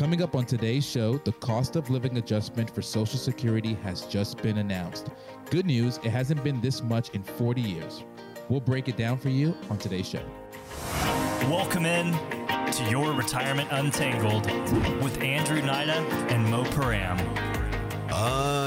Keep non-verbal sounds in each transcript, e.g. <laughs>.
Coming up on today's show, the cost of living adjustment for Social Security has just been announced. Good news, it hasn't been this much in 40 years. We'll break it down for you on today's show. Welcome in to Your Retirement Untangled with Andrew Nida and Mo Param.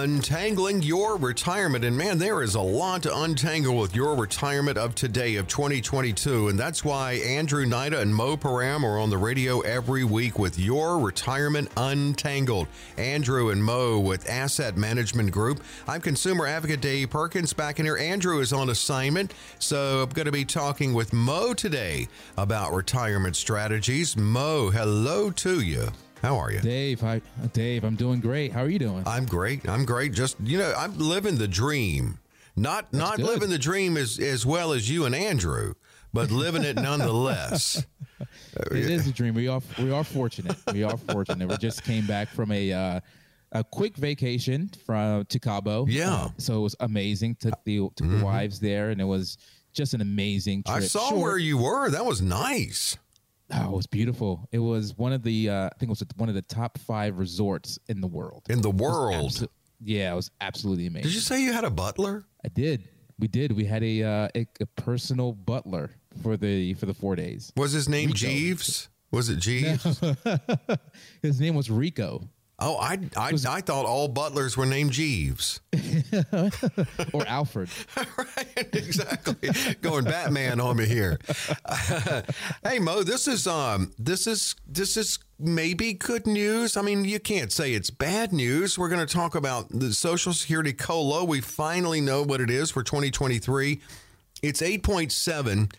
Untangling your retirement. And man, there is a lot to untangle with your retirement of today, of 2022. And that's why Andrew Nida and Mo Param are on the radio every week with Your Retirement Untangled. Andrew and Mo with Asset Management Group. I'm consumer advocate Dave Perkins back in here. Andrew is on assignment. So I'm going to be talking with Mo today about retirement strategies. Mo, hello to you. How are you? Dave, hi, Dave, I'm doing great. How are you doing? I'm great. I'm great. Just, you know, I'm living the dream. Not That's not good. living the dream as as well as you and Andrew, but living it <laughs> nonetheless. it is a dream. We are we are fortunate. We are fortunate. We just came back from a uh, a quick vacation from to Cabo. Yeah. Uh, so it was amazing. Took the took mm-hmm. the wives there, and it was just an amazing trip. I saw Short. where you were. That was nice. Oh, it was beautiful. It was one of the uh, I think it was one of the top five resorts in the world. In the world. Abso- yeah, it was absolutely amazing. Did you say you had a butler? I did. We did. We had a uh, a, a, personal butler for the for the four days. Was his name Rico. Jeeves? Was it Jeeves? No. <laughs> his name was Rico. Oh, I I, was, I thought all butlers were named Jeeves <laughs> <laughs> or Alfred. <laughs> right, exactly. Going Batman on me here. hey Mo, this is um this is this is maybe good news. I mean, you can't say it's bad news. We're going to talk about the Social Security COLA. We finally know what it is for 2023. It's 8.7.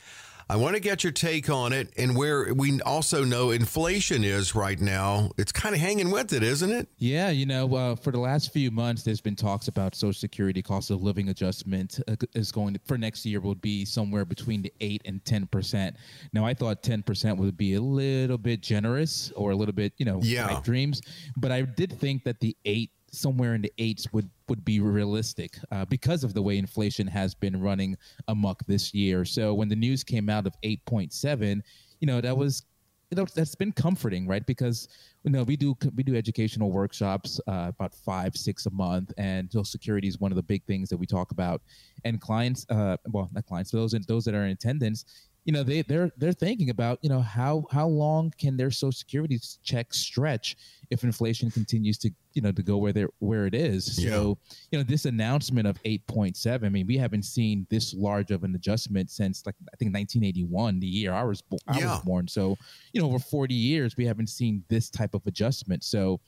I want to get your take on it and where we also know inflation is right now. It's kind of hanging with it, isn't it? Yeah, you know, uh, for the last few months, there's been talks about Social Security cost of living adjustment uh, is going to, for next year would be somewhere between the eight and ten percent. Now, I thought ten percent would be a little bit generous or a little bit, you know, yeah. dreams, but I did think that the eight somewhere in the eights would would be realistic uh, because of the way inflation has been running amok this year. So when the news came out of 8.7, you know that was you know that's been comforting, right? Because you know we do we do educational workshops uh, about five six a month, and Social Security is one of the big things that we talk about. And clients, uh, well, not clients, those those that are in attendance, you know they they're they're thinking about you know how how long can their social security check stretch if inflation continues to you know to go where they where it is. Yeah. So you know this announcement of 8.7. I mean, we haven't seen this large of an adjustment since like I think 1981, the year I was bo- I yeah. was born. So you know over 40 years we haven't seen this type of adjustment. So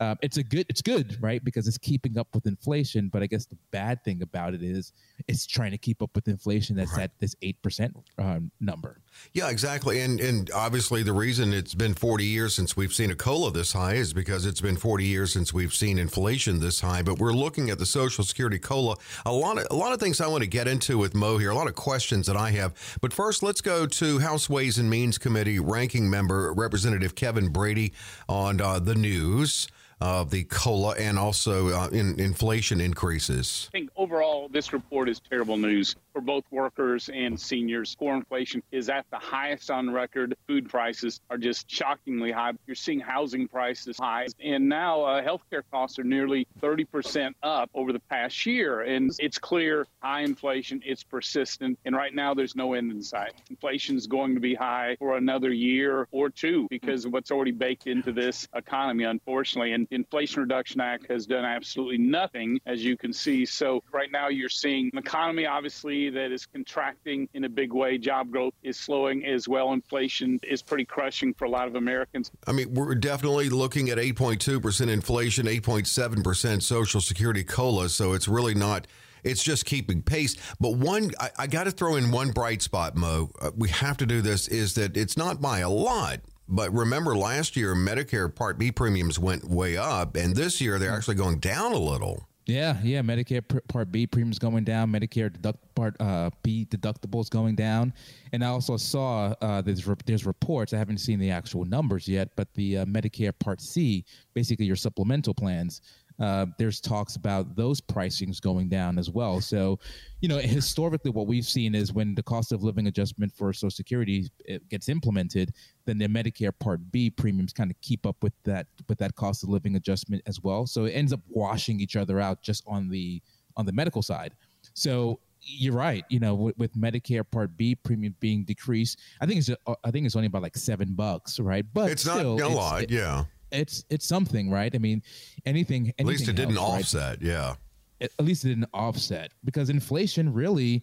um, it's a good it's good right because it's keeping up with inflation. But I guess the bad thing about it is it's trying to keep up with inflation that's right. at this eight percent um, number. Yeah, exactly. And and obviously the reason it's been 40 years since we've seen a cola this high is because it's been 40 years since we've seen inflation this high. But we're looking at the Social Security cola. A lot of a lot of things I want to get into with Mo here. A lot of questions that I have. But first, let's go to House Ways and Means Committee ranking member Representative Kevin Brady on uh, the news of the cola and also uh, in inflation increases? I think overall, this report is terrible news for both workers and seniors. Core inflation is at the highest on record. Food prices are just shockingly high. You're seeing housing prices high, and now uh, healthcare costs are nearly 30% up over the past year. And it's clear high inflation, it's persistent, and right now there's no end in sight. Inflation is going to be high for another year or two because of what's already baked into this economy, unfortunately. And Inflation Reduction Act has done absolutely nothing, as you can see. So right now you're seeing an economy, obviously, that is contracting in a big way. Job growth is slowing as well. Inflation is pretty crushing for a lot of Americans. I mean, we're definitely looking at 8.2% inflation, 8.7% Social Security COLA. So it's really not it's just keeping pace. But one, I, I got to throw in one bright spot, Mo. Uh, we have to do this. Is that it's not by a lot, but remember, last year Medicare Part B premiums went way up, and this year they're actually going down a little. Yeah, yeah. Medicare Part B premiums going down. Medicare deduct, Part uh, B deductibles going down. And I also saw uh, there's there's reports. I haven't seen the actual numbers yet, but the uh, Medicare Part C, basically your supplemental plans, uh, there's talks about those pricings going down as well. So, you know, historically, what we've seen is when the cost of living adjustment for Social Security gets implemented, then the Medicare Part B premiums kind of keep up with that with that cost of living adjustment as well. So it ends up washing each other out just on the on the medical side. So you're right. You know, with, with, Medicare Part B premium being decreased, I think it's I think it's only about like seven bucks, right? But it's still, not a lot. Yeah, it's it's something, right? I mean, anything. anything at least it didn't offset. Right? Yeah. At, at least it didn't offset because inflation really,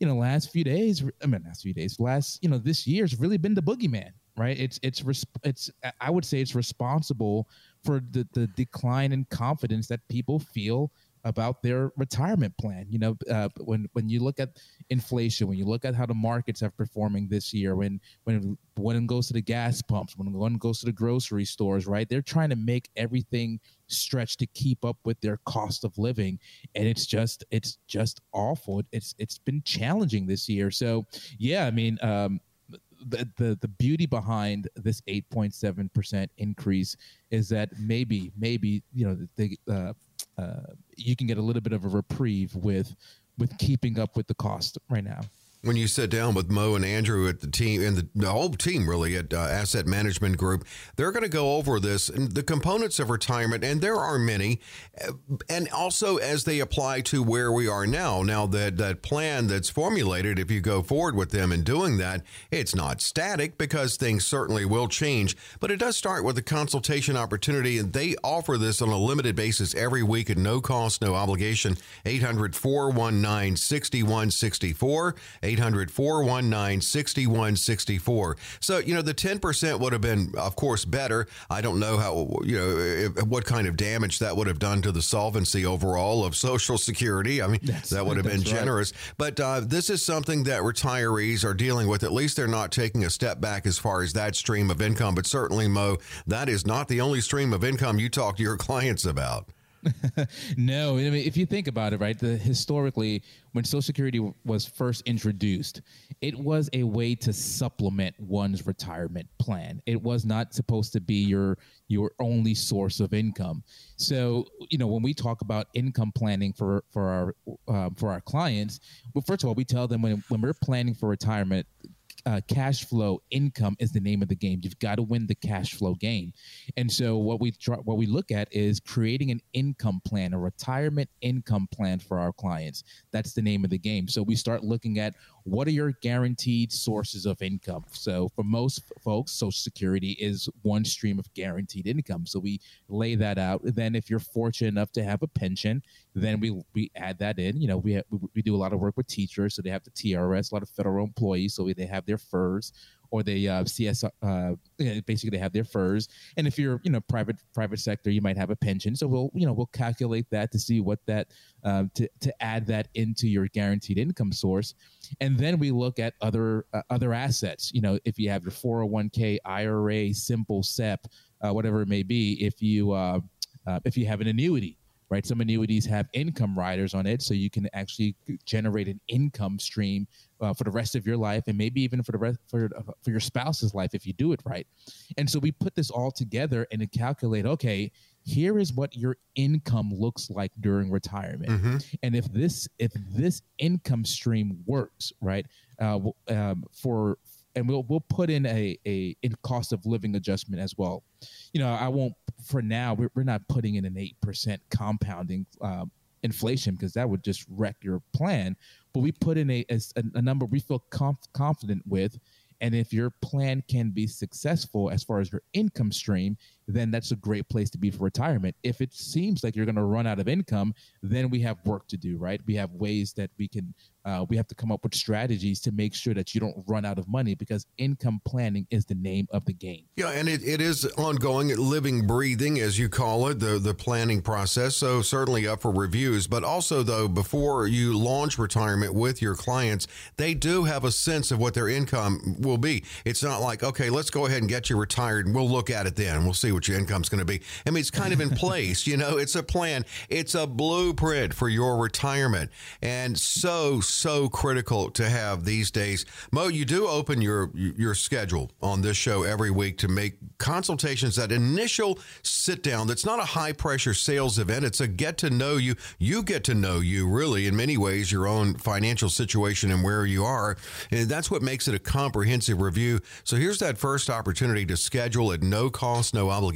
you know, last few days. I mean, last few days, last you know, this year's really been the boogeyman, right? It's it's it's I would say it's responsible for the the decline in confidence that people feel about their retirement plan. You know, uh, when when you look at inflation, when you look at how the markets are performing this year, when when one goes to the gas pumps, when one goes to the grocery stores, right? They're trying to make everything stretch to keep up with their cost of living, and it's just it's just awful. It's it's been challenging this year. So yeah, I mean. Um, the, the the beauty behind this 8.7% increase is that maybe maybe you know the uh, uh, you can get a little bit of a reprieve with with keeping up with the cost right now when you sit down with Mo and Andrew at the team and the, the whole team really at uh, Asset Management Group, they're going to go over this and the components of retirement, and there are many, uh, and also as they apply to where we are now. Now that that plan that's formulated, if you go forward with them in doing that, it's not static because things certainly will change, but it does start with a consultation opportunity, and they offer this on a limited basis every week at no cost, no obligation. 800 419 6164. 800 419 6164. So, you know, the 10% would have been, of course, better. I don't know how, you know, if, what kind of damage that would have done to the solvency overall of Social Security. I mean, that's, that would have <laughs> been generous. Right. But uh, this is something that retirees are dealing with. At least they're not taking a step back as far as that stream of income. But certainly, Mo, that is not the only stream of income you talk to your <laughs> clients about. <laughs> no, I mean, if you think about it, right, the, historically, when Social Security was first introduced, it was a way to supplement one's retirement plan. It was not supposed to be your your only source of income. So, you know, when we talk about income planning for for our um, for our clients, well, first of all, we tell them when when we're planning for retirement, uh, cash flow income is the name of the game. You've got to win the cash flow game. And so what we try, what we look at is creating an income plan, a retirement income plan for our clients. That's the name of the game. So we start looking at what are your guaranteed sources of income? So for most folks, Social Security is one stream of guaranteed income. So we lay that out. Then if you're fortunate enough to have a pension, then we we add that in. You know, we have, we do a lot of work with teachers, so they have the TRS, a lot of federal employees, so they have their FERS or they uh, CS uh, basically they have their FERS. And if you're you know private private sector, you might have a pension. So we'll you know we'll calculate that to see what that um, to to add that into your guaranteed income source, and then we look at other uh, other assets. You know if you have your 401k, IRA, simple SEP, uh, whatever it may be. If you uh, uh, if you have an annuity right? Some annuities have income riders on it, so you can actually generate an income stream uh, for the rest of your life, and maybe even for the rest for uh, for your spouse's life if you do it right. And so we put this all together and calculate, okay, here is what your income looks like during retirement, mm-hmm. and if this if this income stream works, right, uh, um, for and we'll we'll put in a a in cost of living adjustment as well. You know, I won't for now. We're, we're not putting in an eight percent compounding uh, inflation because that would just wreck your plan. But we put in a a, a number we feel conf- confident with, and if your plan can be successful as far as your income stream, then that's a great place to be for retirement. If it seems like you're going to run out of income, then we have work to do, right? We have ways that we can, uh, we have to come up with strategies to make sure that you don't run out of money because income planning is the name of the game. Yeah, and it, it is ongoing, living, breathing, as you call it, the, the planning process. So certainly up for reviews. But also, though, before you launch retirement with your clients, they do have a sense of what their income will be. It's not like, okay, let's go ahead and get you retired and we'll look at it then. We'll see what your income's going to be. I mean, it's kind of in <laughs> place, you know, it's a plan, it's a blueprint for your retirement. And so, so critical to have these days. Mo, you do open your your schedule on this show every week to make consultations, that initial sit down that's not a high pressure sales event. It's a get to know you. You get to know you, really, in many ways, your own financial situation and where you are. And that's what makes it a comprehensive review. So here's that first opportunity to schedule at no cost, no obligation.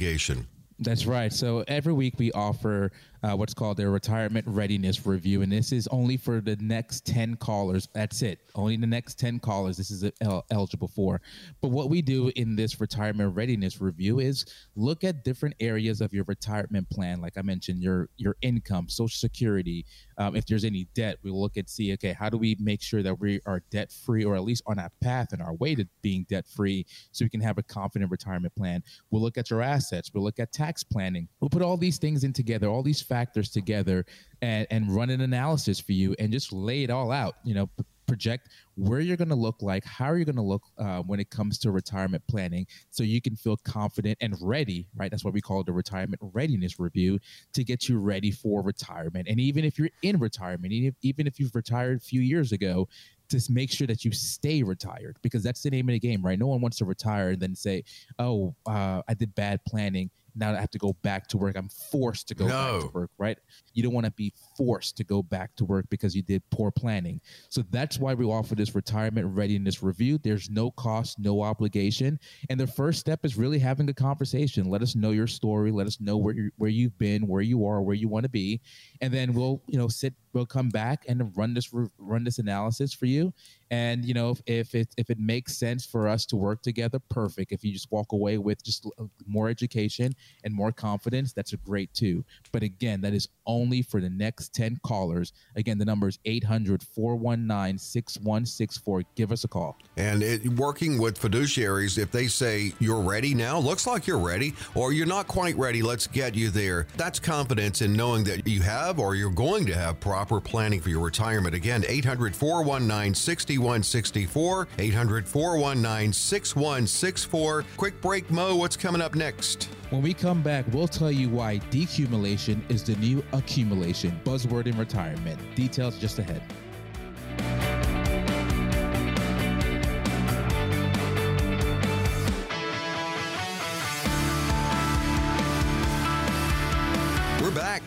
That's right. So every week we offer uh, what's called their retirement readiness review. And this is only for the next 10 callers. That's it. Only the next 10 callers this is el- eligible for. But what we do in this retirement readiness review is look at different areas of your retirement plan. Like I mentioned, your, your income, social security. Um, if there's any debt, we look at see, okay, how do we make sure that we are debt free or at least on a path and our way to being debt free so we can have a confident retirement plan. We'll look at your assets. We'll look at tax planning. We'll put all these things in together, all these factors together and, and run an analysis for you and just lay it all out, you know, project where you're going to look like, how are you going to look uh, when it comes to retirement planning so you can feel confident and ready, right? That's what we call the retirement readiness review to get you ready for retirement. And even if you're in retirement, even if you've retired a few years ago, to make sure that you stay retired because that's the name of the game, right? No one wants to retire and then say, "Oh, uh, I did bad planning." Now I have to go back to work. I'm forced to go no. back to work, right? You don't want to be forced to go back to work because you did poor planning. So that's why we offer this retirement readiness review. There's no cost, no obligation. And the first step is really having a conversation. Let us know your story. Let us know where you where you've been, where you are, where you want to be. And then we'll, you know, sit we'll come back and run this run this analysis for you and you know if, if it if it makes sense for us to work together perfect if you just walk away with just uh, more education and more confidence, that's a great too. But again, that is only for the next 10 callers. Again, the number is 800 419 6164. Give us a call. And it, working with fiduciaries, if they say you're ready now, looks like you're ready, or you're not quite ready, let's get you there. That's confidence in knowing that you have or you're going to have proper planning for your retirement. Again, 800 419 6164. 800 419 6164. Quick break, Mo. What's coming up next? When we come back, we'll tell you why decumulation is the new accumulation. Buzzword in retirement. Details just ahead.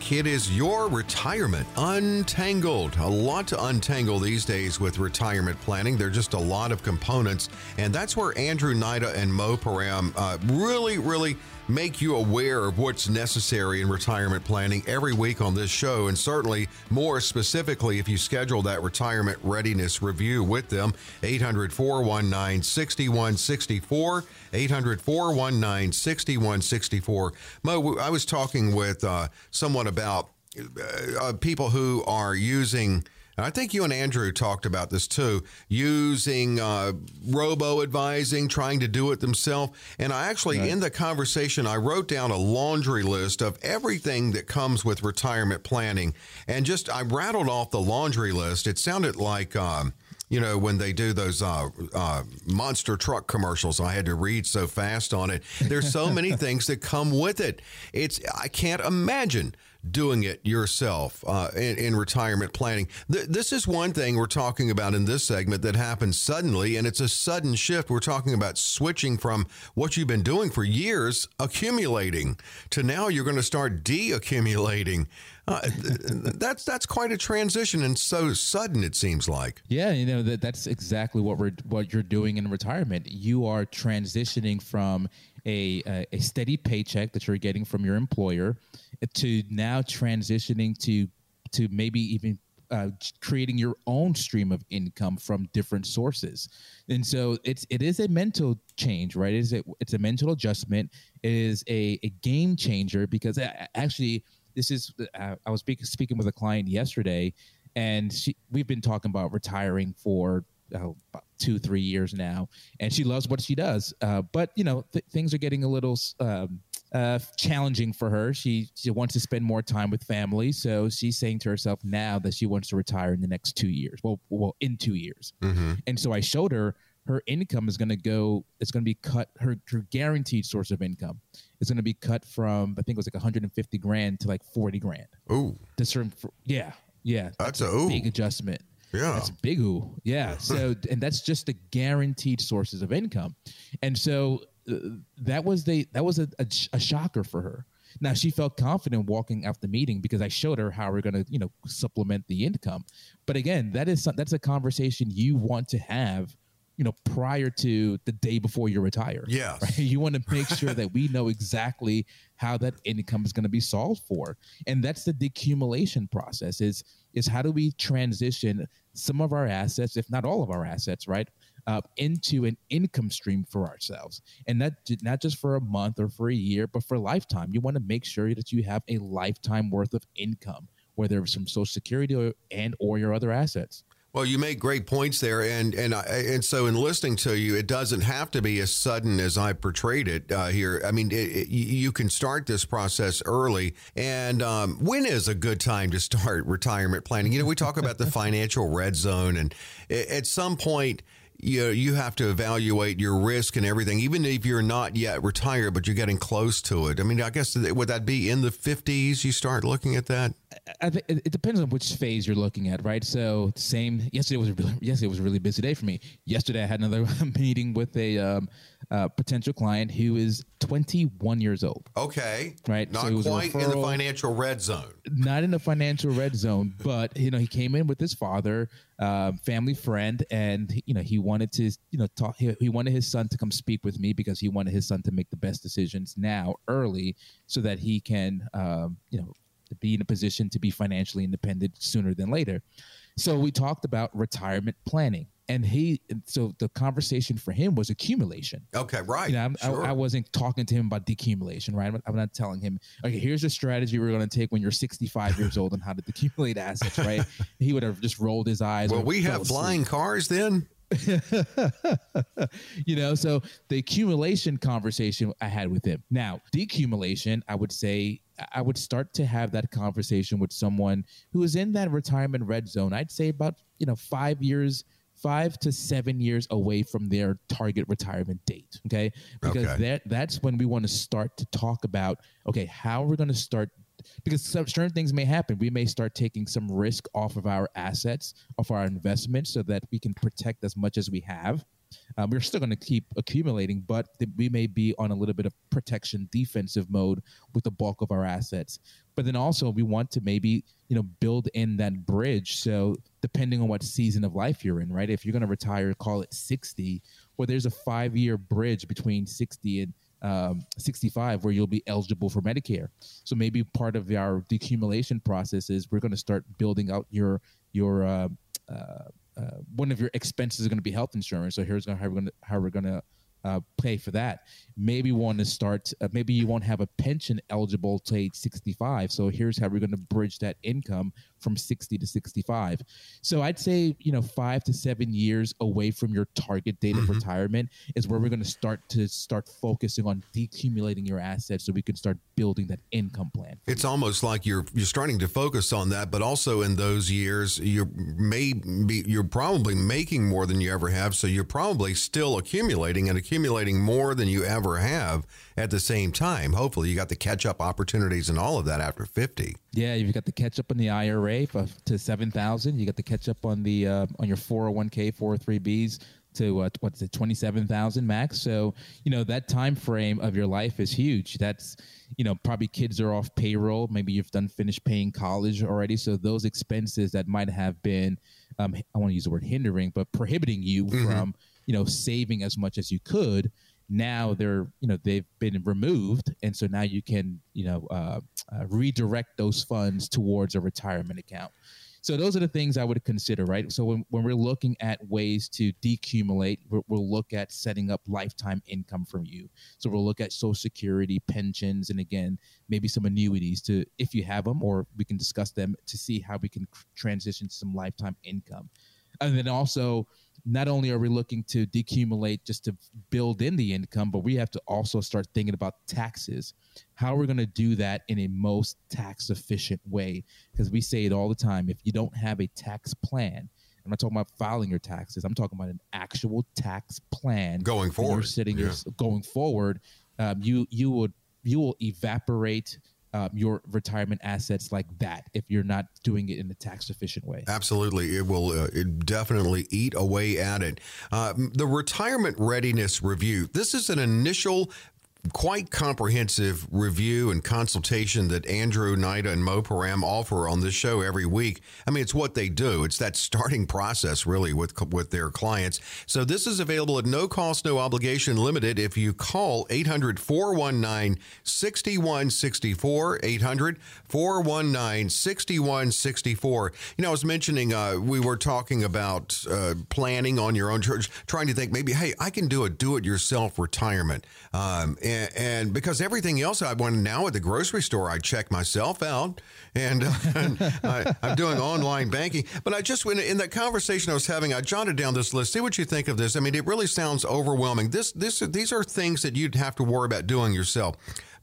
It is your retirement untangled. A lot to untangle these days with retirement planning. There are just a lot of components, and that's where Andrew Nida and Mo Param uh, really, really make you aware of what's necessary in retirement planning every week on this show, and certainly more specifically if you schedule that retirement readiness review with them. 800 419 6164. 800 419 6164. Mo, I was talking with uh, someone about uh, people who are using and I think you and Andrew talked about this too, using uh, robo advising, trying to do it themselves. And I actually, right. in the conversation, I wrote down a laundry list of everything that comes with retirement planning. And just, I rattled off the laundry list. It sounded like, um, you know, when they do those uh, uh, monster truck commercials, I had to read so fast on it. There's so many <laughs> things that come with it. It's I can't imagine doing it yourself uh, in, in, retirement planning. Th- this is one thing we're talking about in this segment that happens suddenly, and it's a sudden shift. We're talking about switching from what you've been doing for years, accumulating, to now you're going to start de-accumulating. Uh, that's that's quite a transition, and so sudden it seems like. Yeah, you know that that's exactly what we're what you're doing in retirement. You are transitioning from a, a, a steady paycheck that you're getting from your employer to now transitioning to to maybe even uh, creating your own stream of income from different sources, and so it's it is a mental change, right? It is a, it's a mental adjustment. It is a, a game changer because actually this is uh, I was speak, speaking with a client yesterday, and she, we've been talking about retiring for uh, about two three years now, and she loves what she does. Uh, but you know th- things are getting a little um, uh, challenging for her. She she wants to spend more time with family, so she's saying to herself now that she wants to retire in the next two years. Well, well, in two years. Mm-hmm. And so I showed her her income is going to go. It's going to be cut. Her her guaranteed source of income is going to be cut from I think it was like 150 grand to like 40 grand. Ooh, this certain, yeah, yeah. That's, that's a, a big adjustment. Yeah. That's big ooh. Yeah. <laughs> So and that's just the guaranteed sources of income. And so uh, that was the that was a, a, a shocker for her. Now she felt confident walking out the meeting because I showed her how we're going to, you know, supplement the income. But again, that is that's a conversation you want to have, you know, prior to the day before you retire. Yeah, <laughs> right? you want to make sure that we know exactly how that income is going to be solved for, and that's the decumulation process. Is is how do we transition some of our assets, if not all of our assets, right, uh, into an income stream for ourselves, and not not just for a month or for a year, but for a lifetime. You want to make sure that you have a lifetime worth of income, whether it's from Social Security or, and or your other assets. Well, you make great points there, and and and so in listening to you, it doesn't have to be as sudden as I portrayed it uh, here. I mean, it, it, you can start this process early. And um, when is a good time to start <laughs> retirement planning? You know, we talk about the financial red zone, and at some point you you have to evaluate your risk and everything, even if you're not yet retired, but you're getting close to it. I mean, I guess would that be in the 50s? You start looking at that. I think it depends on which phase you're looking at, right? So, same. Yesterday was really, yesterday was a really busy day for me. Yesterday, I had another <laughs> meeting with a um, uh, potential client who is 21 years old. Okay, right. Not so quite in the financial red zone. Not in the financial red zone, <laughs> but you know, he came in with his father, uh, family friend, and you know, he wanted to, you know, talk. He, he wanted his son to come speak with me because he wanted his son to make the best decisions now, early, so that he can, um, you know be in a position to be financially independent sooner than later. So we talked about retirement planning. And he, so the conversation for him was accumulation. Okay, right. You know, sure. I, I, wasn't talking to him about decumulation, right? I'm, I'm not telling him, okay, here's a strategy we're going to take when you're 65 years old and how to decumulate assets, right? <laughs> he would have just rolled his eyes. Well, we have flying cars then. <laughs> you know, so the accumulation conversation I had with him. Now, decumulation, I would say I would start to have that conversation with someone who is in that retirement red zone. I'd say about, you know, five years, five to seven years away from their target retirement date. Okay. Because okay. that that's when we want to start to talk about, okay, how we're going to start because certain things may happen. We may start taking some risk off of our assets, off our investments, so that we can protect as much as we have. Um, we're still going to keep accumulating, but th- we may be on a little bit of protection defensive mode with the bulk of our assets. But then also we want to maybe you know build in that bridge. So depending on what season of life you're in, right? If you're going to retire, call it 60, well, there's a five year bridge between 60 and um, 65 where you'll be eligible for Medicare. So maybe part of our decumulation process is we're going to start building out your your uh, uh, uh, one of your expenses is going to be health insurance. So here's how we're going to how we're going to uh, pay for that. Maybe want to start. Uh, maybe you won't have a pension eligible to age 65. So here's how we're going to bridge that income from 60 to 65. So I'd say you know five to seven years away from your target date mm-hmm. of retirement is where we're going to start to start focusing on decumulating your assets so we can start building that income plan. It's you. almost like you're you're starting to focus on that, but also in those years you may be you're probably making more than you ever have, so you're probably still accumulating and accumulating more than you ever have at the same time. Hopefully, you got the catch up opportunities and all of that after 50. Yeah, you've got the catch up in the IRA for, to 7,000. You got the catch up on the uh, on your 401k, 403bs to uh, what's it 27,000 max. So, you know, that time frame of your life is huge. That's you know, probably kids are off payroll. Maybe you've done finished paying college already. So those expenses that might have been, um, I want to use the word hindering, but prohibiting you mm-hmm. from, you know, saving as much as you could now they're you know they've been removed and so now you can you know uh, uh, redirect those funds towards a retirement account. So those are the things i would consider right? So when, when we're looking at ways to decumulate we'll, we'll look at setting up lifetime income from you. So we'll look at social security pensions and again maybe some annuities to if you have them or we can discuss them to see how we can transition some lifetime income and then also not only are we looking to decumulate just to build in the income, but we have to also start thinking about taxes. How we're going to do that in a most tax efficient way. Because we say it all the time if you don't have a tax plan, I'm not talking about filing your taxes, I'm talking about an actual tax plan going forward. You're sitting yeah. going forward, um, you, you would you will evaporate um, your retirement assets like that if you're not doing it in a tax efficient way. Absolutely. It will uh, it definitely eat away at it. Uh, the retirement readiness review. This is an initial quite comprehensive review and consultation that Andrew Nida and Mo Param offer on this show every week. I mean, it's what they do. It's that starting process really with with their clients. So this is available at no cost, no obligation, limited. If you call 800 419 6164, 800 419 6164. You know, I was mentioning uh, we were talking about uh, planning on your own church, trying to think maybe, hey, I can do a do it yourself retirement. Um, and, and, because everything else I want now at the grocery store, I check myself out and, <laughs> and I, am doing online banking. But I just, in, in that conversation I was having, I jotted down this list. See what you think of this. I mean, it really sounds overwhelming. This, this, these are things that you'd have to worry about doing yourself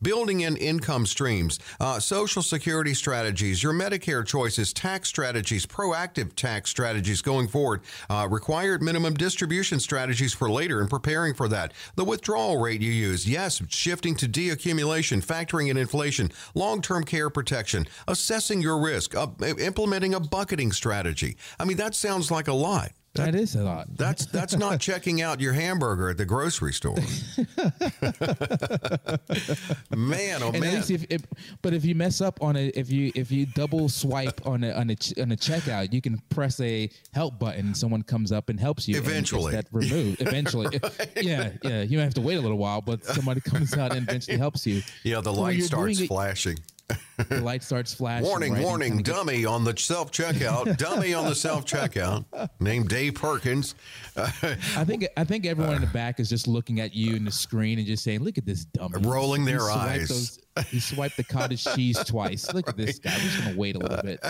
building in income streams, uh, social security strategies, your Medicare choices, tax strategies, proactive tax strategies going forward, uh, required minimum distribution strategies for later and preparing for that, the withdrawal rate you use, yes, shifting to deaccumulation, factoring in inflation, long term care protection, assessing your risk, uh, implementing a bucketing strategy. I mean, that sounds like a lot. That, that is a lot. That's that's not <laughs> checking out your hamburger at the grocery store. <laughs> man, oh and man! If, if, but if you mess up on it, if you if you double swipe on a on a on a checkout, you can press a help button. Someone comes up and helps you. Eventually, that removed. Eventually, right. <laughs> yeah, yeah. You might have to wait a little while, but somebody comes out and eventually helps you. Yeah, the light starts flashing. The light starts flashing. Warning, right warning, dummy on the self checkout. dummy on the self checkout. Named Dave Perkins. I think I think everyone in the back is just looking at you in the screen and just saying, "Look at this dummy." Rolling their eyes. Those, he swiped the cottage cheese twice. Look at this guy. We're just gonna wait a little bit.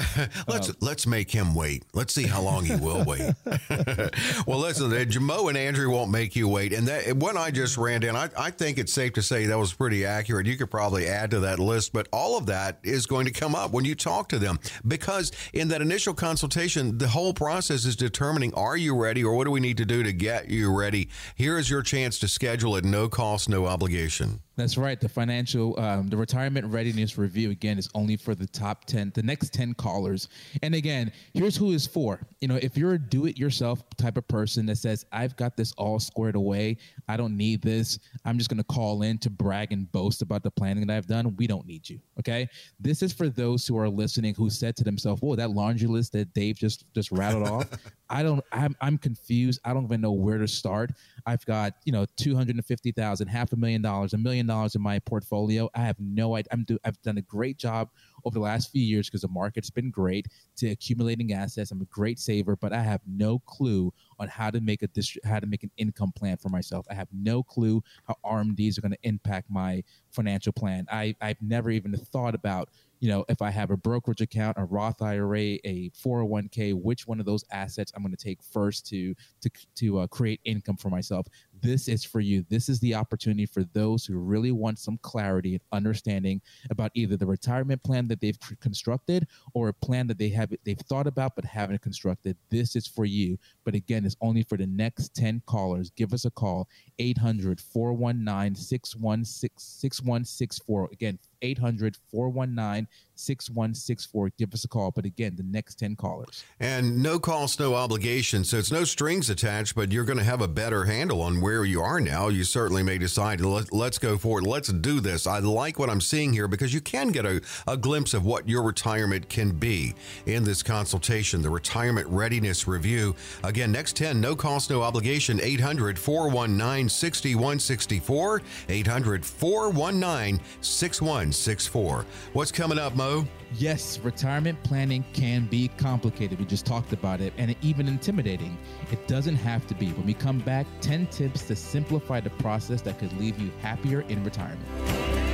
let's um, let's make him wait. Let's see how long he will wait. <laughs> well, listen, Mo and Andrew won't make you wait. And that what I just ran down, I, I think it's safe to say that was pretty accurate. You could probably add to that list, but all of that is going to come up when you talk to them because in that initial consultation, the whole process is determining are you ready or what do we need to do to get you ready. Here is your chance to schedule at no cost, no obligation. That's right. The financial, um, the retirement readiness review again is only for the top ten, the next ten callers. And again, here's who is for. You know, if you're a do-it-yourself type of person that says, "I've got this all squared away. I don't need this. I'm just going to call in to brag and boast about the planning that I've done." We don't need you. Okay. This is for those who are listening who said to themselves, "Whoa, that laundry list that Dave just just rattled off. I don't. I'm I'm confused. I don't even know where to start. I've got you know two hundred and fifty thousand, half a million dollars, a million dollars in my portfolio. I have no idea. I'm do, I've done a great job over the last few years because the market's been great to accumulating assets. I'm a great saver, but I have no clue on how to make a dist- how to make an income plan for myself. I have no clue how RMDs are going to impact my financial plan. I I've never even thought about you know, if I have a brokerage account, a Roth IRA, a 401k, which one of those assets I'm going to take first to to to uh, create income for myself this is for you. This is the opportunity for those who really want some clarity and understanding about either the retirement plan that they've constructed or a plan that they have they've thought about but haven't constructed. This is for you. But again, it's only for the next 10 callers. Give us a call 800 419 6164. Again, 800 419 6164. Give us a call. But again, the next 10 callers. And no cost, no obligation. So it's no strings attached, but you're going to have a better handle on where you are now. You certainly may decide, let, us go forward. Let's do this. I like what I'm seeing here because you can get a, a glimpse of what your retirement can be in this consultation, the Retirement Readiness Review. Again, next 10, no cost, no obligation. 800 419 6164. 800 419 6164. What's coming up, Mo? Yes, retirement planning can be complicated. We just talked about it, and even intimidating. It doesn't have to be. When we come back, 10 tips to simplify the process that could leave you happier in retirement.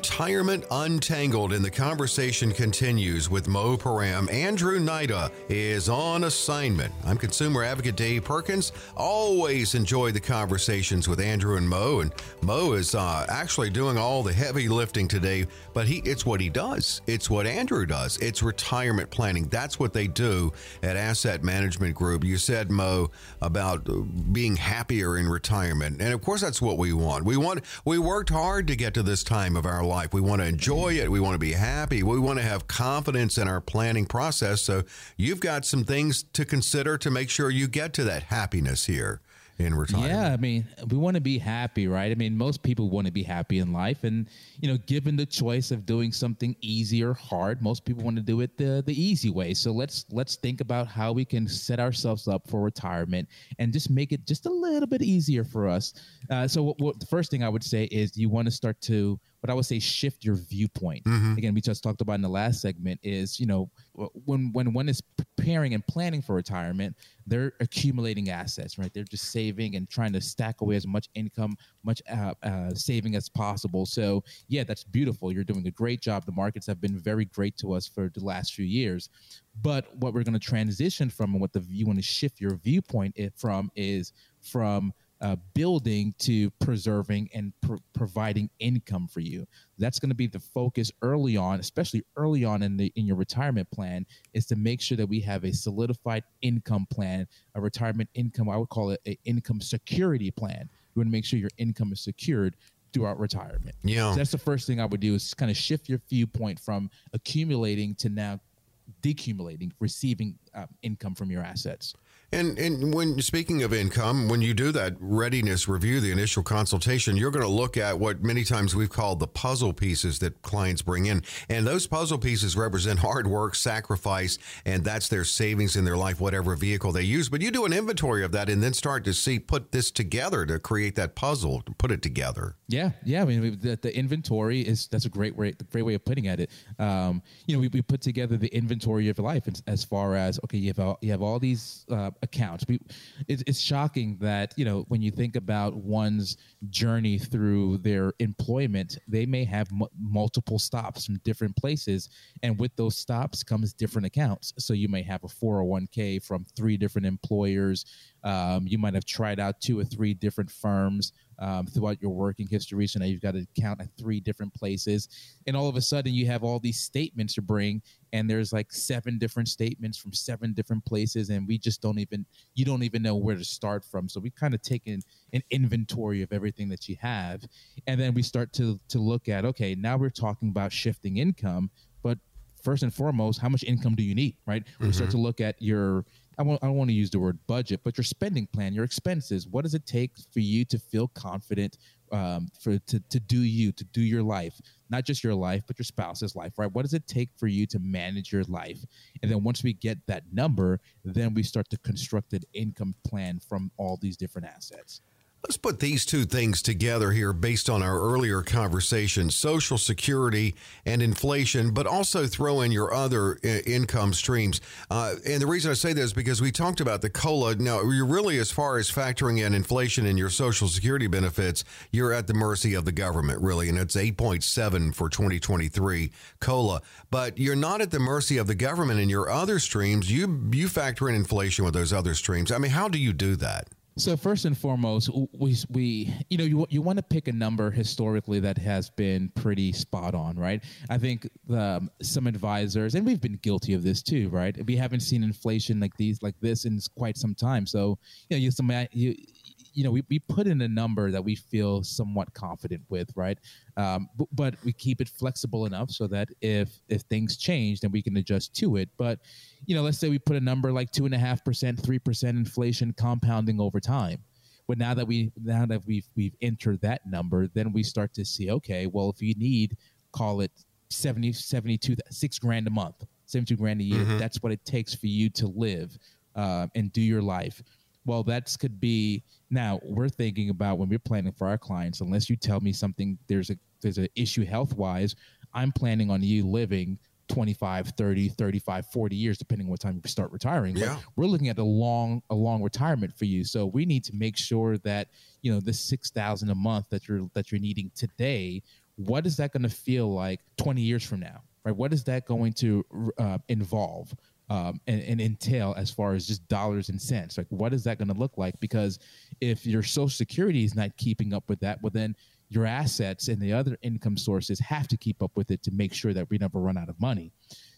Retirement Untangled, and the conversation continues with Mo Param. Andrew Nida is on assignment. I'm consumer advocate Dave Perkins. Always enjoy the conversations with Andrew and Mo, and Mo is uh, actually doing all the heavy lifting today. But he, it's what he does. It's what Andrew does. It's retirement planning. That's what they do at Asset Management Group. You said Mo about being happier in retirement, and of course that's what we want. We want we worked hard to get to this time of our life. We want to enjoy it. We want to be happy. We want to have confidence in our planning process. So you've got some things to consider to make sure you get to that happiness here in retirement. Yeah, I mean, we want to be happy, right? I mean, most people want to be happy in life, and you know, given the choice of doing something easy or hard, most people want to do it the the easy way. So let's let's think about how we can set ourselves up for retirement and just make it just a little bit easier for us. Uh, so, what, what, the first thing I would say is you want to start to what I would say shift your viewpoint. Mm-hmm. Again, we just talked about in the last segment is you know when when one is preparing and planning for retirement, they're accumulating assets, right? They're just saving and trying to stack away as much income, much uh, uh, saving as possible. So yeah, that's beautiful. You're doing a great job. The markets have been very great to us for the last few years. But what we're going to transition from and what the you want to shift your viewpoint from is from uh, building to preserving and pr- providing income for you. That's going to be the focus early on, especially early on in the in your retirement plan, is to make sure that we have a solidified income plan, a retirement income. I would call it an income security plan. You want to make sure your income is secured throughout retirement. Yeah, so that's the first thing I would do is kind of shift your viewpoint from accumulating to now decumulating, receiving uh, income from your assets. And and when speaking of income, when you do that readiness review, the initial consultation, you're going to look at what many times we've called the puzzle pieces that clients bring in. And those puzzle pieces represent <laughs> hard work, sacrifice, and that's their savings in their life, whatever vehicle they use. But you do an inventory of that and then start to see put this together to create that puzzle, to put it together. Yeah, yeah. I mean, the, the inventory is that's a great way, great way of putting at it. Um, you know, we, we put together the inventory of life as far as okay, you have all, you have all these uh, accounts. We, it's, it's shocking that you know when you think about one's journey through their employment, they may have m- multiple stops from different places, and with those stops comes different accounts. So you may have a 401k from three different employers. Um, you might have tried out two or three different firms um, throughout your working history. So now you've got to count at three different places. And all of a sudden, you have all these statements to bring, and there's like seven different statements from seven different places. And we just don't even, you don't even know where to start from. So we kind of taken an inventory of everything that you have. And then we start to, to look at, okay, now we're talking about shifting income, but first and foremost, how much income do you need, right? Mm-hmm. We start mm-hmm. to look at your I, want, I don't want to use the word budget, but your spending plan, your expenses. What does it take for you to feel confident um, for to, to do you, to do your life, not just your life, but your spouse's life, right? What does it take for you to manage your life? And then once we get that number, then we start to construct an income plan from all these different assets. Let's put these two things together here based on our earlier conversation Social Security and inflation, but also throw in your other I- uh, income streams. Uh, and the reason I say that is because we talked about the COLA. Now, you're really, as far as factoring in inflation in your Social Security benefits, you're at the mercy of the government, really. And it's 8.7 for 2023 COLA. But you're not at the mercy of the government in your other streams. You, you factor in inflation with those other streams. I mean, how do you do that? So first and foremost, we we you know you you want to pick a number historically that has been pretty spot on, right? I think um, some advisors, and we've been guilty of this too, right? We haven't seen inflation like these like this in quite some time. So you know, you some you you know, we, we put in a number that we feel somewhat confident with, right? Um, but, but we keep it flexible enough so that if if things change, then we can adjust to it. But you know, let's say we put a number like two and a half percent, three percent inflation compounding over time. But now that we now that we've we've entered that number, then we start to see, okay, well, if you need, call it 70, 72, six grand a month, 72 grand a year, mm-hmm. that's what it takes for you to live uh, and do your life well that's could be now we're thinking about when we're planning for our clients unless you tell me something there's a there's an issue health wise i'm planning on you living 25 30 35 40 years depending on what time you start retiring yeah. But we're looking at a long a long retirement for you so we need to make sure that you know this 6000 a month that you're that you're needing today what is that going to feel like 20 years from now? Right? What is that going to uh, involve? Um, and, and, entail as far as just dollars and cents. Like, what is that going to look like? Because if your Social Security is not keeping up with that, well, then your assets and the other income sources have to keep up with it to make sure that we never run out of money.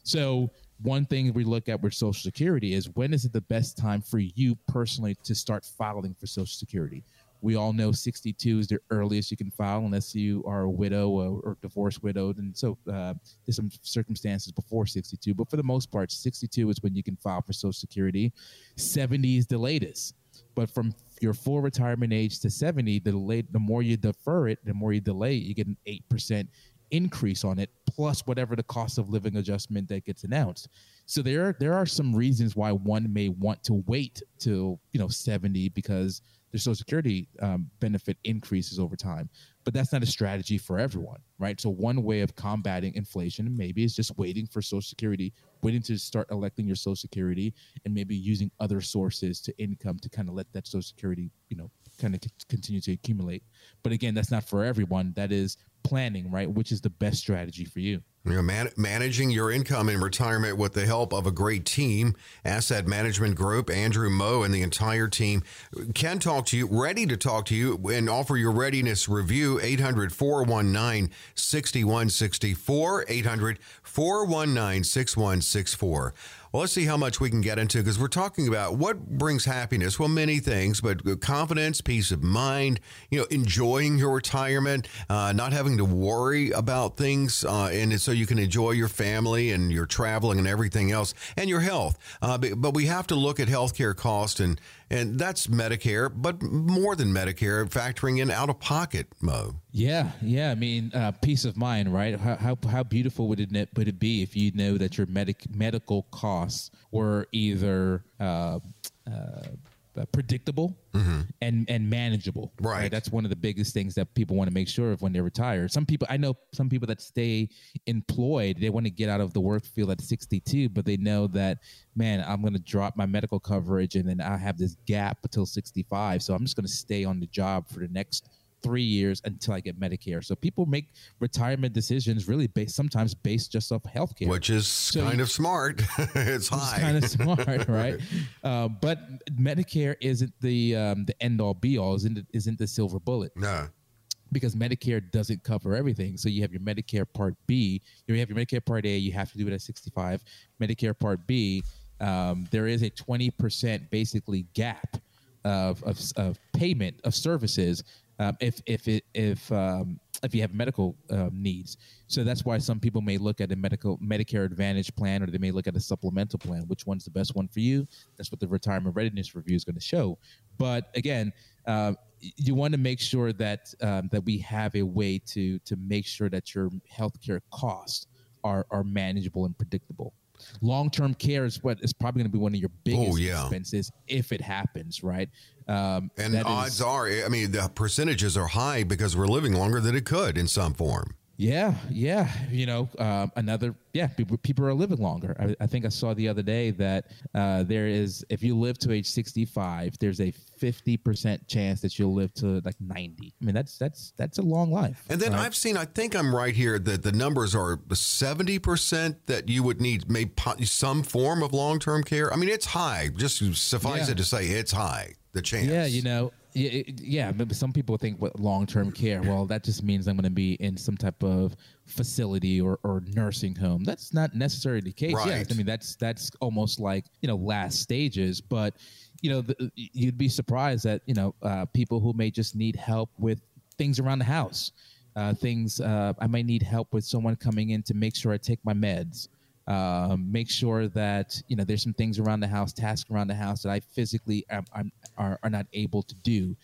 So, one thing we look at with Social Security is when is it the best time for you personally to start filing for Social Security? We all know 62 is the earliest you can file unless you are a widow or, or divorced widowed. And so uh, there's some circumstances before 62, but for the most part, 62 is when you can file for Social Security. 70 is the latest. But from your full retirement age to 70, the late, the more you defer it, the more you delay it, you get an 8% increase on it plus whatever the cost of living adjustment that gets announced. So there there are some reasons why one may want to wait till, you know, 70 because their social security um, benefit increases over time. But that's not a strategy for everyone, right? So one way of combating inflation maybe is just waiting for social security, waiting to start electing your social security and maybe using other sources to income to kind of let that social security, you know, kind of continue to accumulate. But again, that's not for everyone. That is planning, right? Which is the best strategy for you. You know, man, managing your income in retirement with the help of a great team, Asset Management Group, Andrew Mo, and the entire team can talk to you, ready to talk to you and offer your readiness review. 800 419 6164. 800 419 6164. Well, let's see how much we can get into because we're talking about what brings happiness. Well, many things, but confidence, peace of mind, you know, enjoying your retirement, uh, not having to worry about things, uh, and so you can enjoy your family and your traveling and everything else, and your health. Uh, but, but we have to look at healthcare cost and and that's Medicare, but more than Medicare, factoring in out of pocket, Mo. Yeah, yeah. I mean, uh, peace of mind, right? How, how, how beautiful would it would it be if you know that your medic medical costs were either uh, uh, uh, predictable mm-hmm. and and manageable. Right. right. That's one of the biggest things that people want to make sure of when they retire. Some people I know some people that stay employed, they want to get out of the work field at 62, but they know that man, I'm going to drop my medical coverage and then I have this gap until 65. So I'm just going to stay on the job for the next three years until I get Medicare. So people make retirement decisions really based sometimes based just off healthcare, which is so kind of smart. <laughs> it's high, kind of <laughs> smart, right? Uh, but Medicare isn't the um, the end all be all. Isn't isn't the silver bullet? No. Because Medicare doesn't cover everything. So you have your Medicare Part B, you have your Medicare Part A, you have to do it at 65. Medicare Part B, um, there is a 20% basically gap of, of, of payment of services um, if if it, if um, if you have medical um, needs. So that's why some people may look at a medical Medicare Advantage plan, or they may look at a supplemental plan. Which one's the best one for you? That's what the retirement readiness review is going to show. But again, uh, you want to make sure that um, that we have a way to to make sure that your healthcare costs are are manageable and predictable long term care is what is probably going to be one of your biggest oh, yeah. expenses if it happens, right? Um, and odds is, are, I mean, the percentages are high because we're living longer than it could in some form. Yeah, yeah. You know, uh, another, yeah, people, people are living longer. I, I, think I saw the other day that uh, there is, if you live to age 65, there's a 50% chance that you'll live to like 90. I mean, that's, that's, that's a long life. And then right? I've seen, I think I'm right here, that the numbers are 70% that you would need maybe some form of long term care. I mean, it's high. Just suffice yeah. it to say, it's high, the chance. Yeah, you know, yeah, yeah. Some people think what long term care. Well, that just means I'm going to be in some type of facility or, or nursing home. That's not necessarily the case. Right. Yes, I mean that's that's almost like you know last stages. But you know the, you'd be surprised that you know uh, people who may just need help with things around the house. Uh, things uh, I might need help with someone coming in to make sure I take my meds um, make sure that you know there's some things around the house, tasks around the house that I physically am, I'm, are, are not able to do.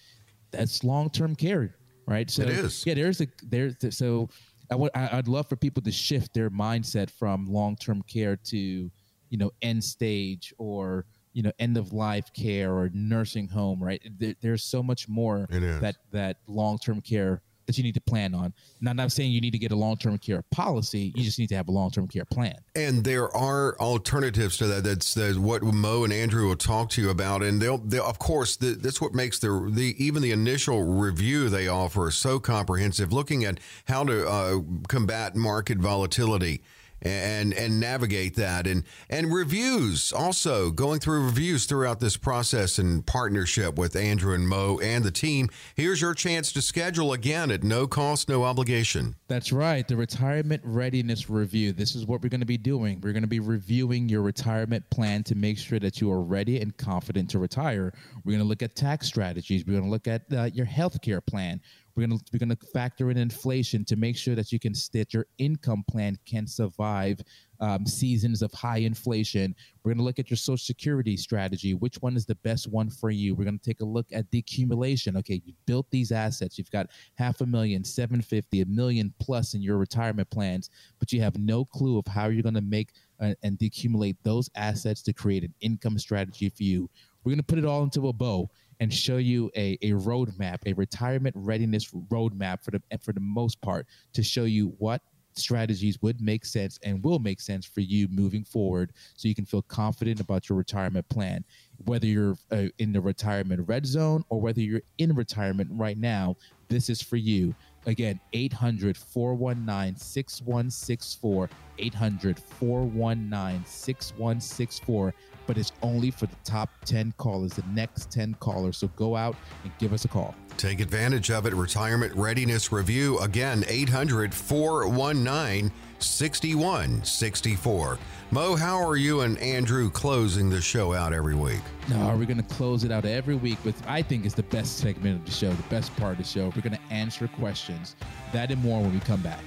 That's long term care, right? So it is. Yeah, there's a there's so I would I'd love for people to shift their mindset from long term care to you know end stage or you know end of life care or nursing home, right? There, there's so much more that that long term care that you need to plan on. Now, I'm not saying you need to get a long term care policy. You just need to have a long term care plan. And there are alternatives to that. That's, that's what Mo and Andrew will talk to you about. And they'll, they'll of course, the, that's what makes the, the even the initial review they offer so comprehensive, looking at how to uh, combat market volatility and and navigate that and and reviews also going through reviews throughout this process in partnership with Andrew and Mo and the team. Here's your chance to schedule again at no cost, no obligation. That's right, the retirement readiness review. This is what we're going to be doing. We're going to be reviewing your retirement plan to make sure that you are ready and confident to retire. We're going to look at tax strategies. We're going to look at uh, your health care plan. We're gonna we're gonna factor in inflation to make sure that you can that your income plan can survive um, seasons of high inflation. We're gonna look at your social security strategy. Which one is the best one for you? We're gonna take a look at decumulation. Okay, you built these assets. You've got half a million, seven fifty, a million plus in your retirement plans, but you have no clue of how you're gonna make uh, and decumulate those assets to create an income strategy for you. We're gonna put it all into a bow and show you a, a roadmap, a retirement readiness roadmap for the for the most part to show you what strategies would make sense and will make sense for you moving forward so you can feel confident about your retirement plan. Whether you're uh, in the retirement red zone or whether you're in retirement right now this is for you again 800 419 6164 800 419 6164 but it's only for the top 10 callers, the next 10 callers. So go out and give us a call. Take advantage of it. Retirement Readiness Review. Again, 800 419 6164. Mo, how are you and Andrew closing the show out every week? Now, are we're going to close it out every week with, I think, is the best segment of the show, the best part of the show. We're going to answer questions. That and more when we come back.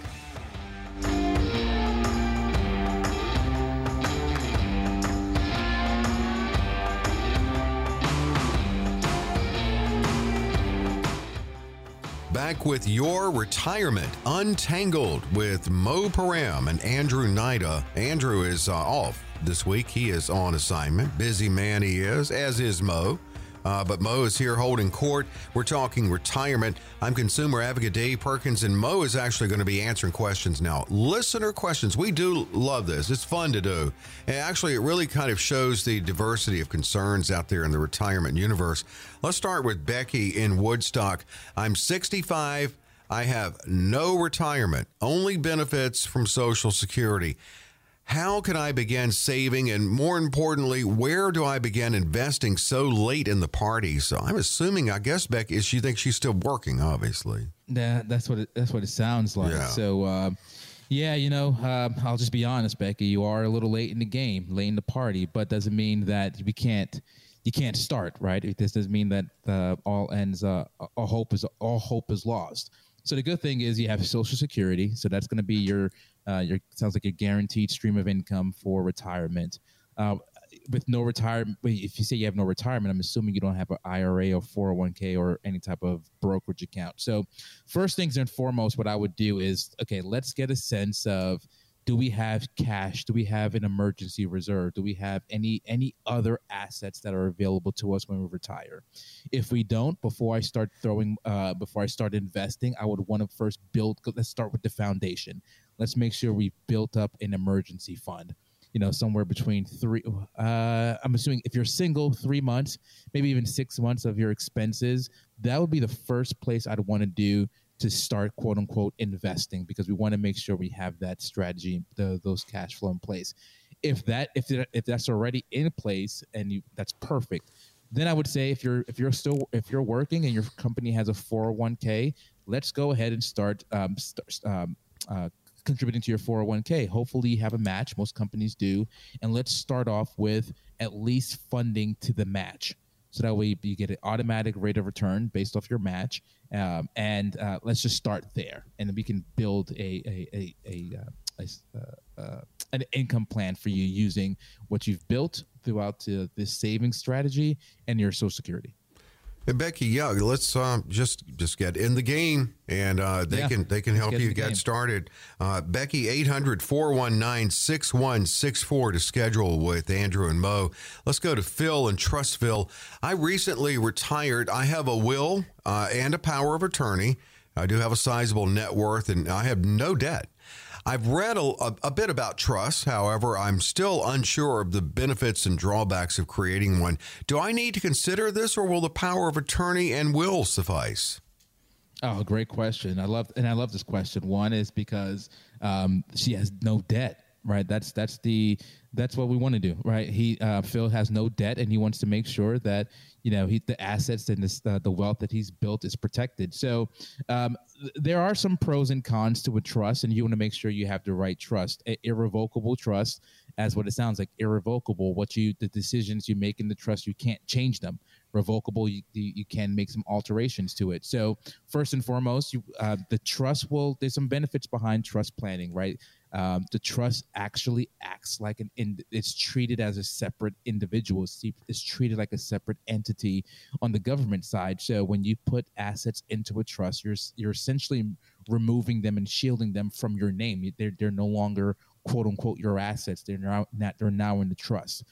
Back with your retirement untangled with Mo Param and Andrew Nida. Andrew is uh, off this week. He is on assignment. Busy man he is, as is Mo. Uh, but Mo is here holding court. We're talking retirement. I'm consumer advocate Dave Perkins, and Mo is actually going to be answering questions now. Listener questions. We do love this. It's fun to do. And actually, it really kind of shows the diversity of concerns out there in the retirement universe. Let's start with Becky in Woodstock. I'm 65. I have no retirement, only benefits from Social Security. How can I begin saving? And more importantly, where do I begin investing so late in the party? So I'm assuming, I guess, Becky, she thinks she's still working, obviously. Yeah, that's what it, that's what it sounds like. Yeah. So, uh, yeah, you know, uh, I'll just be honest, Becky. You are a little late in the game, late in the party, but doesn't mean that we can't you can't start right. This doesn't mean that uh, all ends uh, all hope is all hope is lost. So the good thing is you have Social Security, so that's going to be your uh, your sounds like a guaranteed stream of income for retirement. Uh, with no retirement, if you say you have no retirement, I'm assuming you don't have an IRA or 401k or any type of brokerage account. So, first things and foremost, what I would do is okay, let's get a sense of do we have cash do we have an emergency reserve do we have any any other assets that are available to us when we retire if we don't before i start throwing uh, before i start investing i would want to first build let's start with the foundation let's make sure we built up an emergency fund you know somewhere between three uh, i'm assuming if you're single three months maybe even six months of your expenses that would be the first place i'd want to do to start quote unquote investing because we want to make sure we have that strategy, the, those cash flow in place. If that if if that's already in place and you, that's perfect, then I would say if you're if you're still if you're working and your company has a 401k, let's go ahead and start um, st- um, uh, contributing to your 401k. Hopefully, you have a match. Most companies do, and let's start off with at least funding to the match. So that way you get an automatic rate of return based off your match, um, and uh, let's just start there, and then we can build a a a, a, uh, uh, uh, an income plan for you using what you've built throughout this saving strategy and your Social Security. And Becky, yeah, let's uh, just just get in the game, and uh, they yeah, can they can help get you get game. started. Uh, Becky, 800-419-6164 to schedule with Andrew and Mo. Let's go to Phil in Trussville. I recently retired. I have a will uh, and a power of attorney. I do have a sizable net worth, and I have no debt. I've read a, a, a, bit about trusts. However, I'm still unsure of the benefits and drawbacks of creating one. Do I need to consider this, or will the power of attorney and will suffice? Oh, great question. I love and I love this question. One is because um, she has no debt, right? That's that's the that's what we want to do, right? He uh, Phil has no debt, and he wants to make sure that you know he, the assets and this, uh, the wealth that he's built is protected. So um, there are some pros and cons to a trust, and you want to make sure you have the right trust, a- irrevocable trust, as what it sounds like, irrevocable. What you the decisions you make in the trust, you can't change them revocable you, you can make some alterations to it. So first and foremost you uh, the trust will there's some benefits behind trust planning right? Um, the trust actually acts like an in, it's treated as a separate individual it's, it's treated like a separate entity on the government side. So when you put assets into a trust you're you're essentially removing them and shielding them from your name. They're, they're no longer quote unquote your assets. They're now not, they're now in the trust,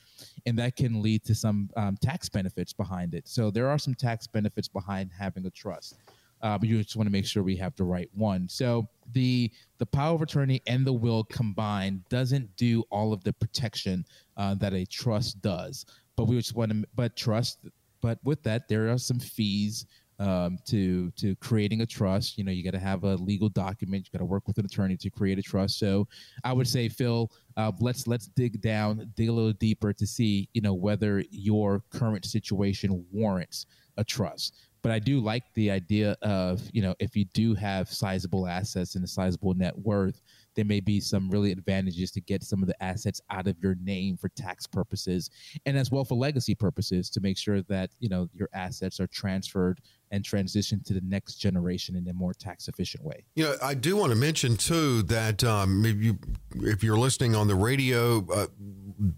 and that can lead to some um, tax benefits behind it. So there are some tax benefits behind having a trust. Uh, but you just want to make sure we have the right one. So the the power of attorney and the will combined doesn't do all of the protection uh, that a trust does. But we just want to, but trust. But with that, there are some fees um, to to creating a trust. You know, you got to have a legal document. You got to work with an attorney to create a trust. So, I would say, Phil, uh, let's let's dig down, dig a little deeper to see, you know, whether your current situation warrants a trust. But I do like the idea of, you know, if you do have sizable assets and a sizable net worth, there may be some really advantages to get some of the assets out of your name for tax purposes and as well for legacy purposes to make sure that you know your assets are transferred and transition to the next generation in a more tax efficient way. You know, I do want to mention too that um, if you if you're listening on the radio, uh,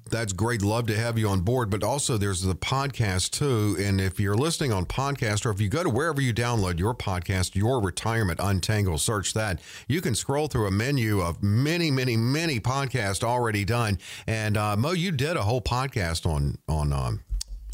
that's great. Love to have you on board. But also, there's the podcast too. And if you're listening on podcast, or if you go to wherever you download your podcast, Your Retirement Untangled, search that. You can scroll through a menu of many, many, many podcasts already done. And uh, Mo, you did a whole podcast on on um,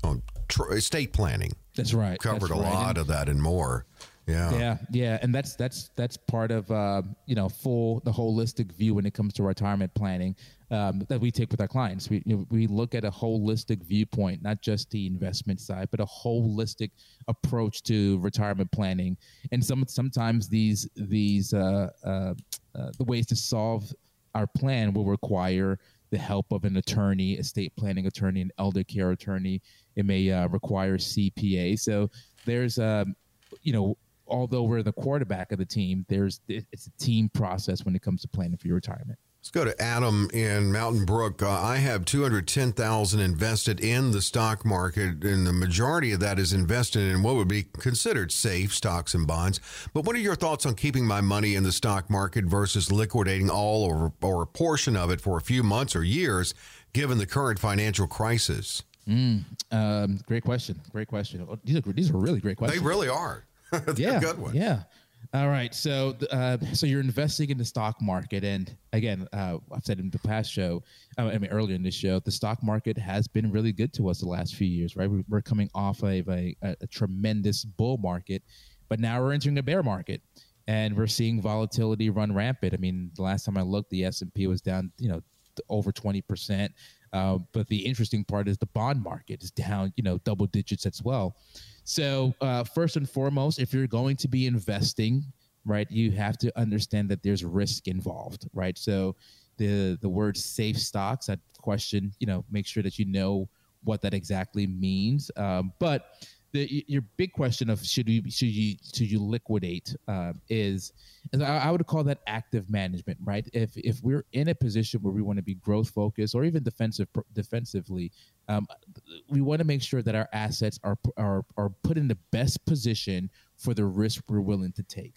on tr- estate planning. That's right. Covered that's a right. lot and, of that and more. Yeah. Yeah, yeah, and that's that's that's part of uh, you know full the holistic view when it comes to retirement planning um, that we take with our clients. We you know, we look at a holistic viewpoint, not just the investment side, but a holistic approach to retirement planning. And some sometimes these these uh, uh, uh, the ways to solve our plan will require the help of an attorney, estate planning attorney, an elder care attorney. It may uh, require CPA. So there's um, you know although we're the quarterback of the team, there's it's a team process when it comes to planning for your retirement. Let's go to Adam in Mountain Brook. Uh, I have two hundred ten thousand invested in the stock market, and the majority of that is invested in what would be considered safe stocks and bonds. But what are your thoughts on keeping my money in the stock market versus liquidating all or, or a portion of it for a few months or years, given the current financial crisis? Mm, um, great question. Great question. These are these are really great questions. They really are. <laughs> yeah, good one. Yeah. All right. So, uh, so you're investing in the stock market, and again, uh, I've said in the past show, uh, I mean earlier in this show, the stock market has been really good to us the last few years. Right, we're coming off of a, a, a tremendous bull market, but now we're entering a bear market, and we're seeing volatility run rampant. I mean, the last time I looked, the S and P was down, you know, over twenty percent. Uh, but the interesting part is the bond market is down, you know, double digits as well. So, uh, first and foremost, if you're going to be investing, right, you have to understand that there's risk involved, right? So, the the word safe stocks, that question, you know, make sure that you know what that exactly means. Um, but the, your big question of should you should you should you liquidate uh, is, is I, I, would call that active management, right? If if we're in a position where we want to be growth focused or even defensive defensively, um, we want to make sure that our assets are are are put in the best position for the risk we're willing to take.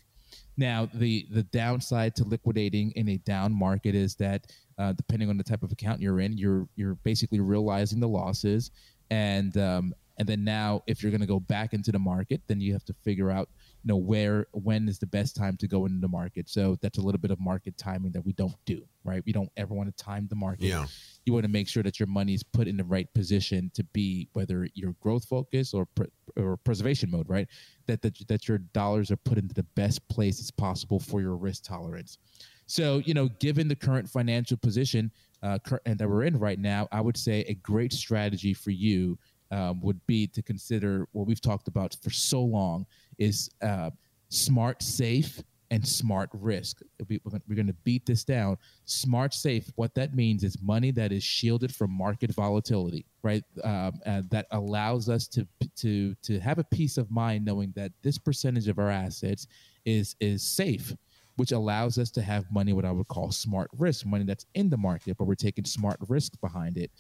Now, the the downside to liquidating in a down market is that uh, depending on the type of account you're in, you're you're basically realizing the losses, and um, and then now, if you're going to go back into the market, then you have to figure out, you know, where, when is the best time to go into the market. So that's a little bit of market timing that we don't do, right? We don't ever want to time the market. Yeah. You want to make sure that your money is put in the right position to be whether you're growth focused or or preservation mode, right? That, that that your dollars are put into the best place as possible for your risk tolerance. So, you know, given the current financial position uh, and that we're in right now, I would say a great strategy for you um, would be to consider what we've talked about for so long is uh, smart, safe, and smart risk. We're going to beat this down. Smart safe, what that means is money that is shielded from market volatility, right? Um, that allows us to to to have a peace of mind knowing that this percentage of our assets is is safe, which allows us to have money what I would call smart risk, money that's in the market, but we're taking smart risk behind it,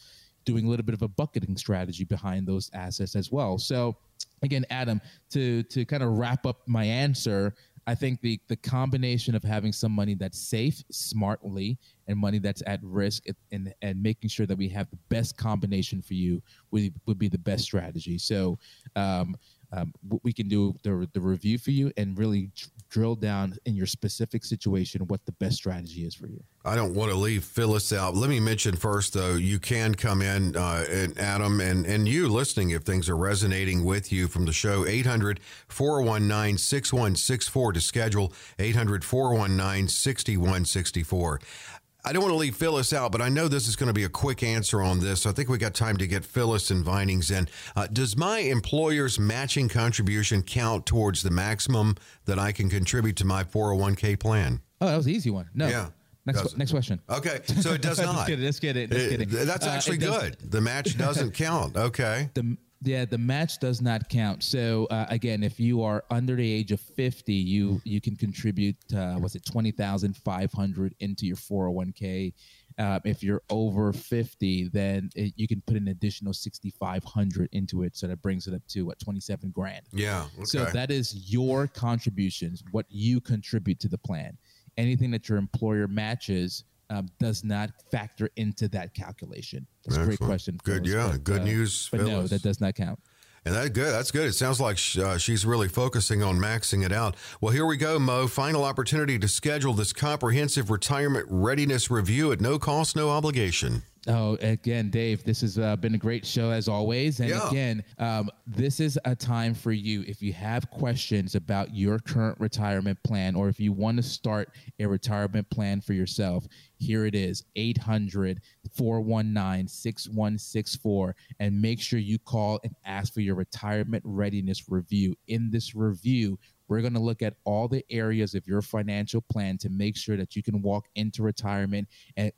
doing a little bit of a bucketing strategy behind those assets as well. So again, Adam, to to kind of wrap up my answer, I think the the combination of having some money that's safe smartly and money that's at risk and and making sure that we have the best combination for you would would be the best strategy. So um, um, we can do the, the review for you and really drill down in your specific situation what the best strategy is for you. I don't want to leave Phyllis out. Let me mention first, though, you can come in, uh, and Adam, and, and you listening if things are resonating with you from the show. 800 419 6164 to schedule, 800 419 6164. I don't want to leave Phyllis out, but I know this is going to be a quick answer on this. I think we got time to get Phyllis and Vinings in. Uh, does my employer's matching contribution count towards the maximum that I can contribute to my 401k plan? Oh, that was the easy one. No. Yeah. Next, next question. Okay, so it does <laughs> not. let's get it. Let's get it. Let's get it. That's uh, actually uh, good. The match doesn't <laughs> count. Okay. The yeah, the match does not count. So uh, again, if you are under the age of fifty, you you can contribute. Uh, what's it, twenty thousand five hundred into your four hundred oh one k. Uh, if you're over 50, then it, you can put an additional 6,500 into it. So that brings it up to what 27 grand. Yeah. Okay. So that is your contributions, what you contribute to the plan. Anything that your employer matches um, does not factor into that calculation? That's Excellent. a great question. Good, yeah, but, good uh, news. But Phyllis. no, that does not count. And that's good. That's good. It sounds like uh, she's really focusing on maxing it out. Well, here we go, Mo. Final opportunity to schedule this comprehensive retirement readiness review at no cost, no obligation. Oh, again, Dave, this has uh, been a great show as always. And yeah. again, um, this is a time for you. If you have questions about your current retirement plan, or if you want to start a retirement plan for yourself, here it is 800 419 6164. And make sure you call and ask for your retirement readiness review. In this review, we're going to look at all the areas of your financial plan to make sure that you can walk into retirement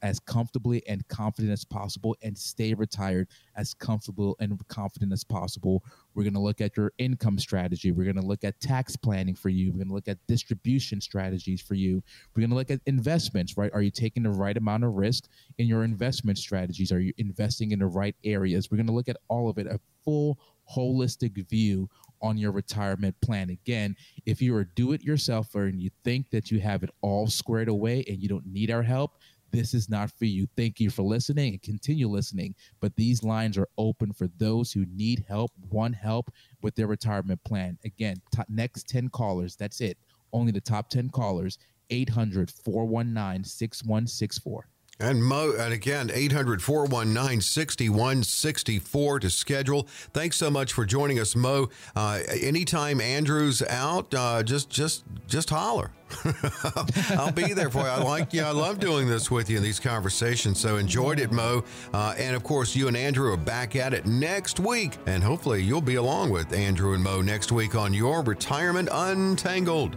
as comfortably and confident as possible and stay retired as comfortable and confident as possible. We're going to look at your income strategy. We're going to look at tax planning for you. We're going to look at distribution strategies for you. We're going to look at investments, right? Are you taking the right amount of risk in your investment strategies? Are you investing in the right areas? We're going to look at all of it, a full holistic view on your retirement plan. Again, if you're a do it yourselfer and you think that you have it all squared away and you don't need our help, this is not for you. Thank you for listening and continue listening. But these lines are open for those who need help, want help with their retirement plan. Again, top, next 10 callers, that's it. Only the top 10 callers, 800 419 6164. And Mo, and again, 800 419 6164 to schedule. Thanks so much for joining us, Mo. Uh, anytime Andrew's out, uh, just just just holler. <laughs> I'll be there for you. I like you. I love doing this with you in these conversations. So enjoyed it, Mo. Uh, and of course, you and Andrew are back at it next week. And hopefully, you'll be along with Andrew and Mo next week on Your Retirement Untangled.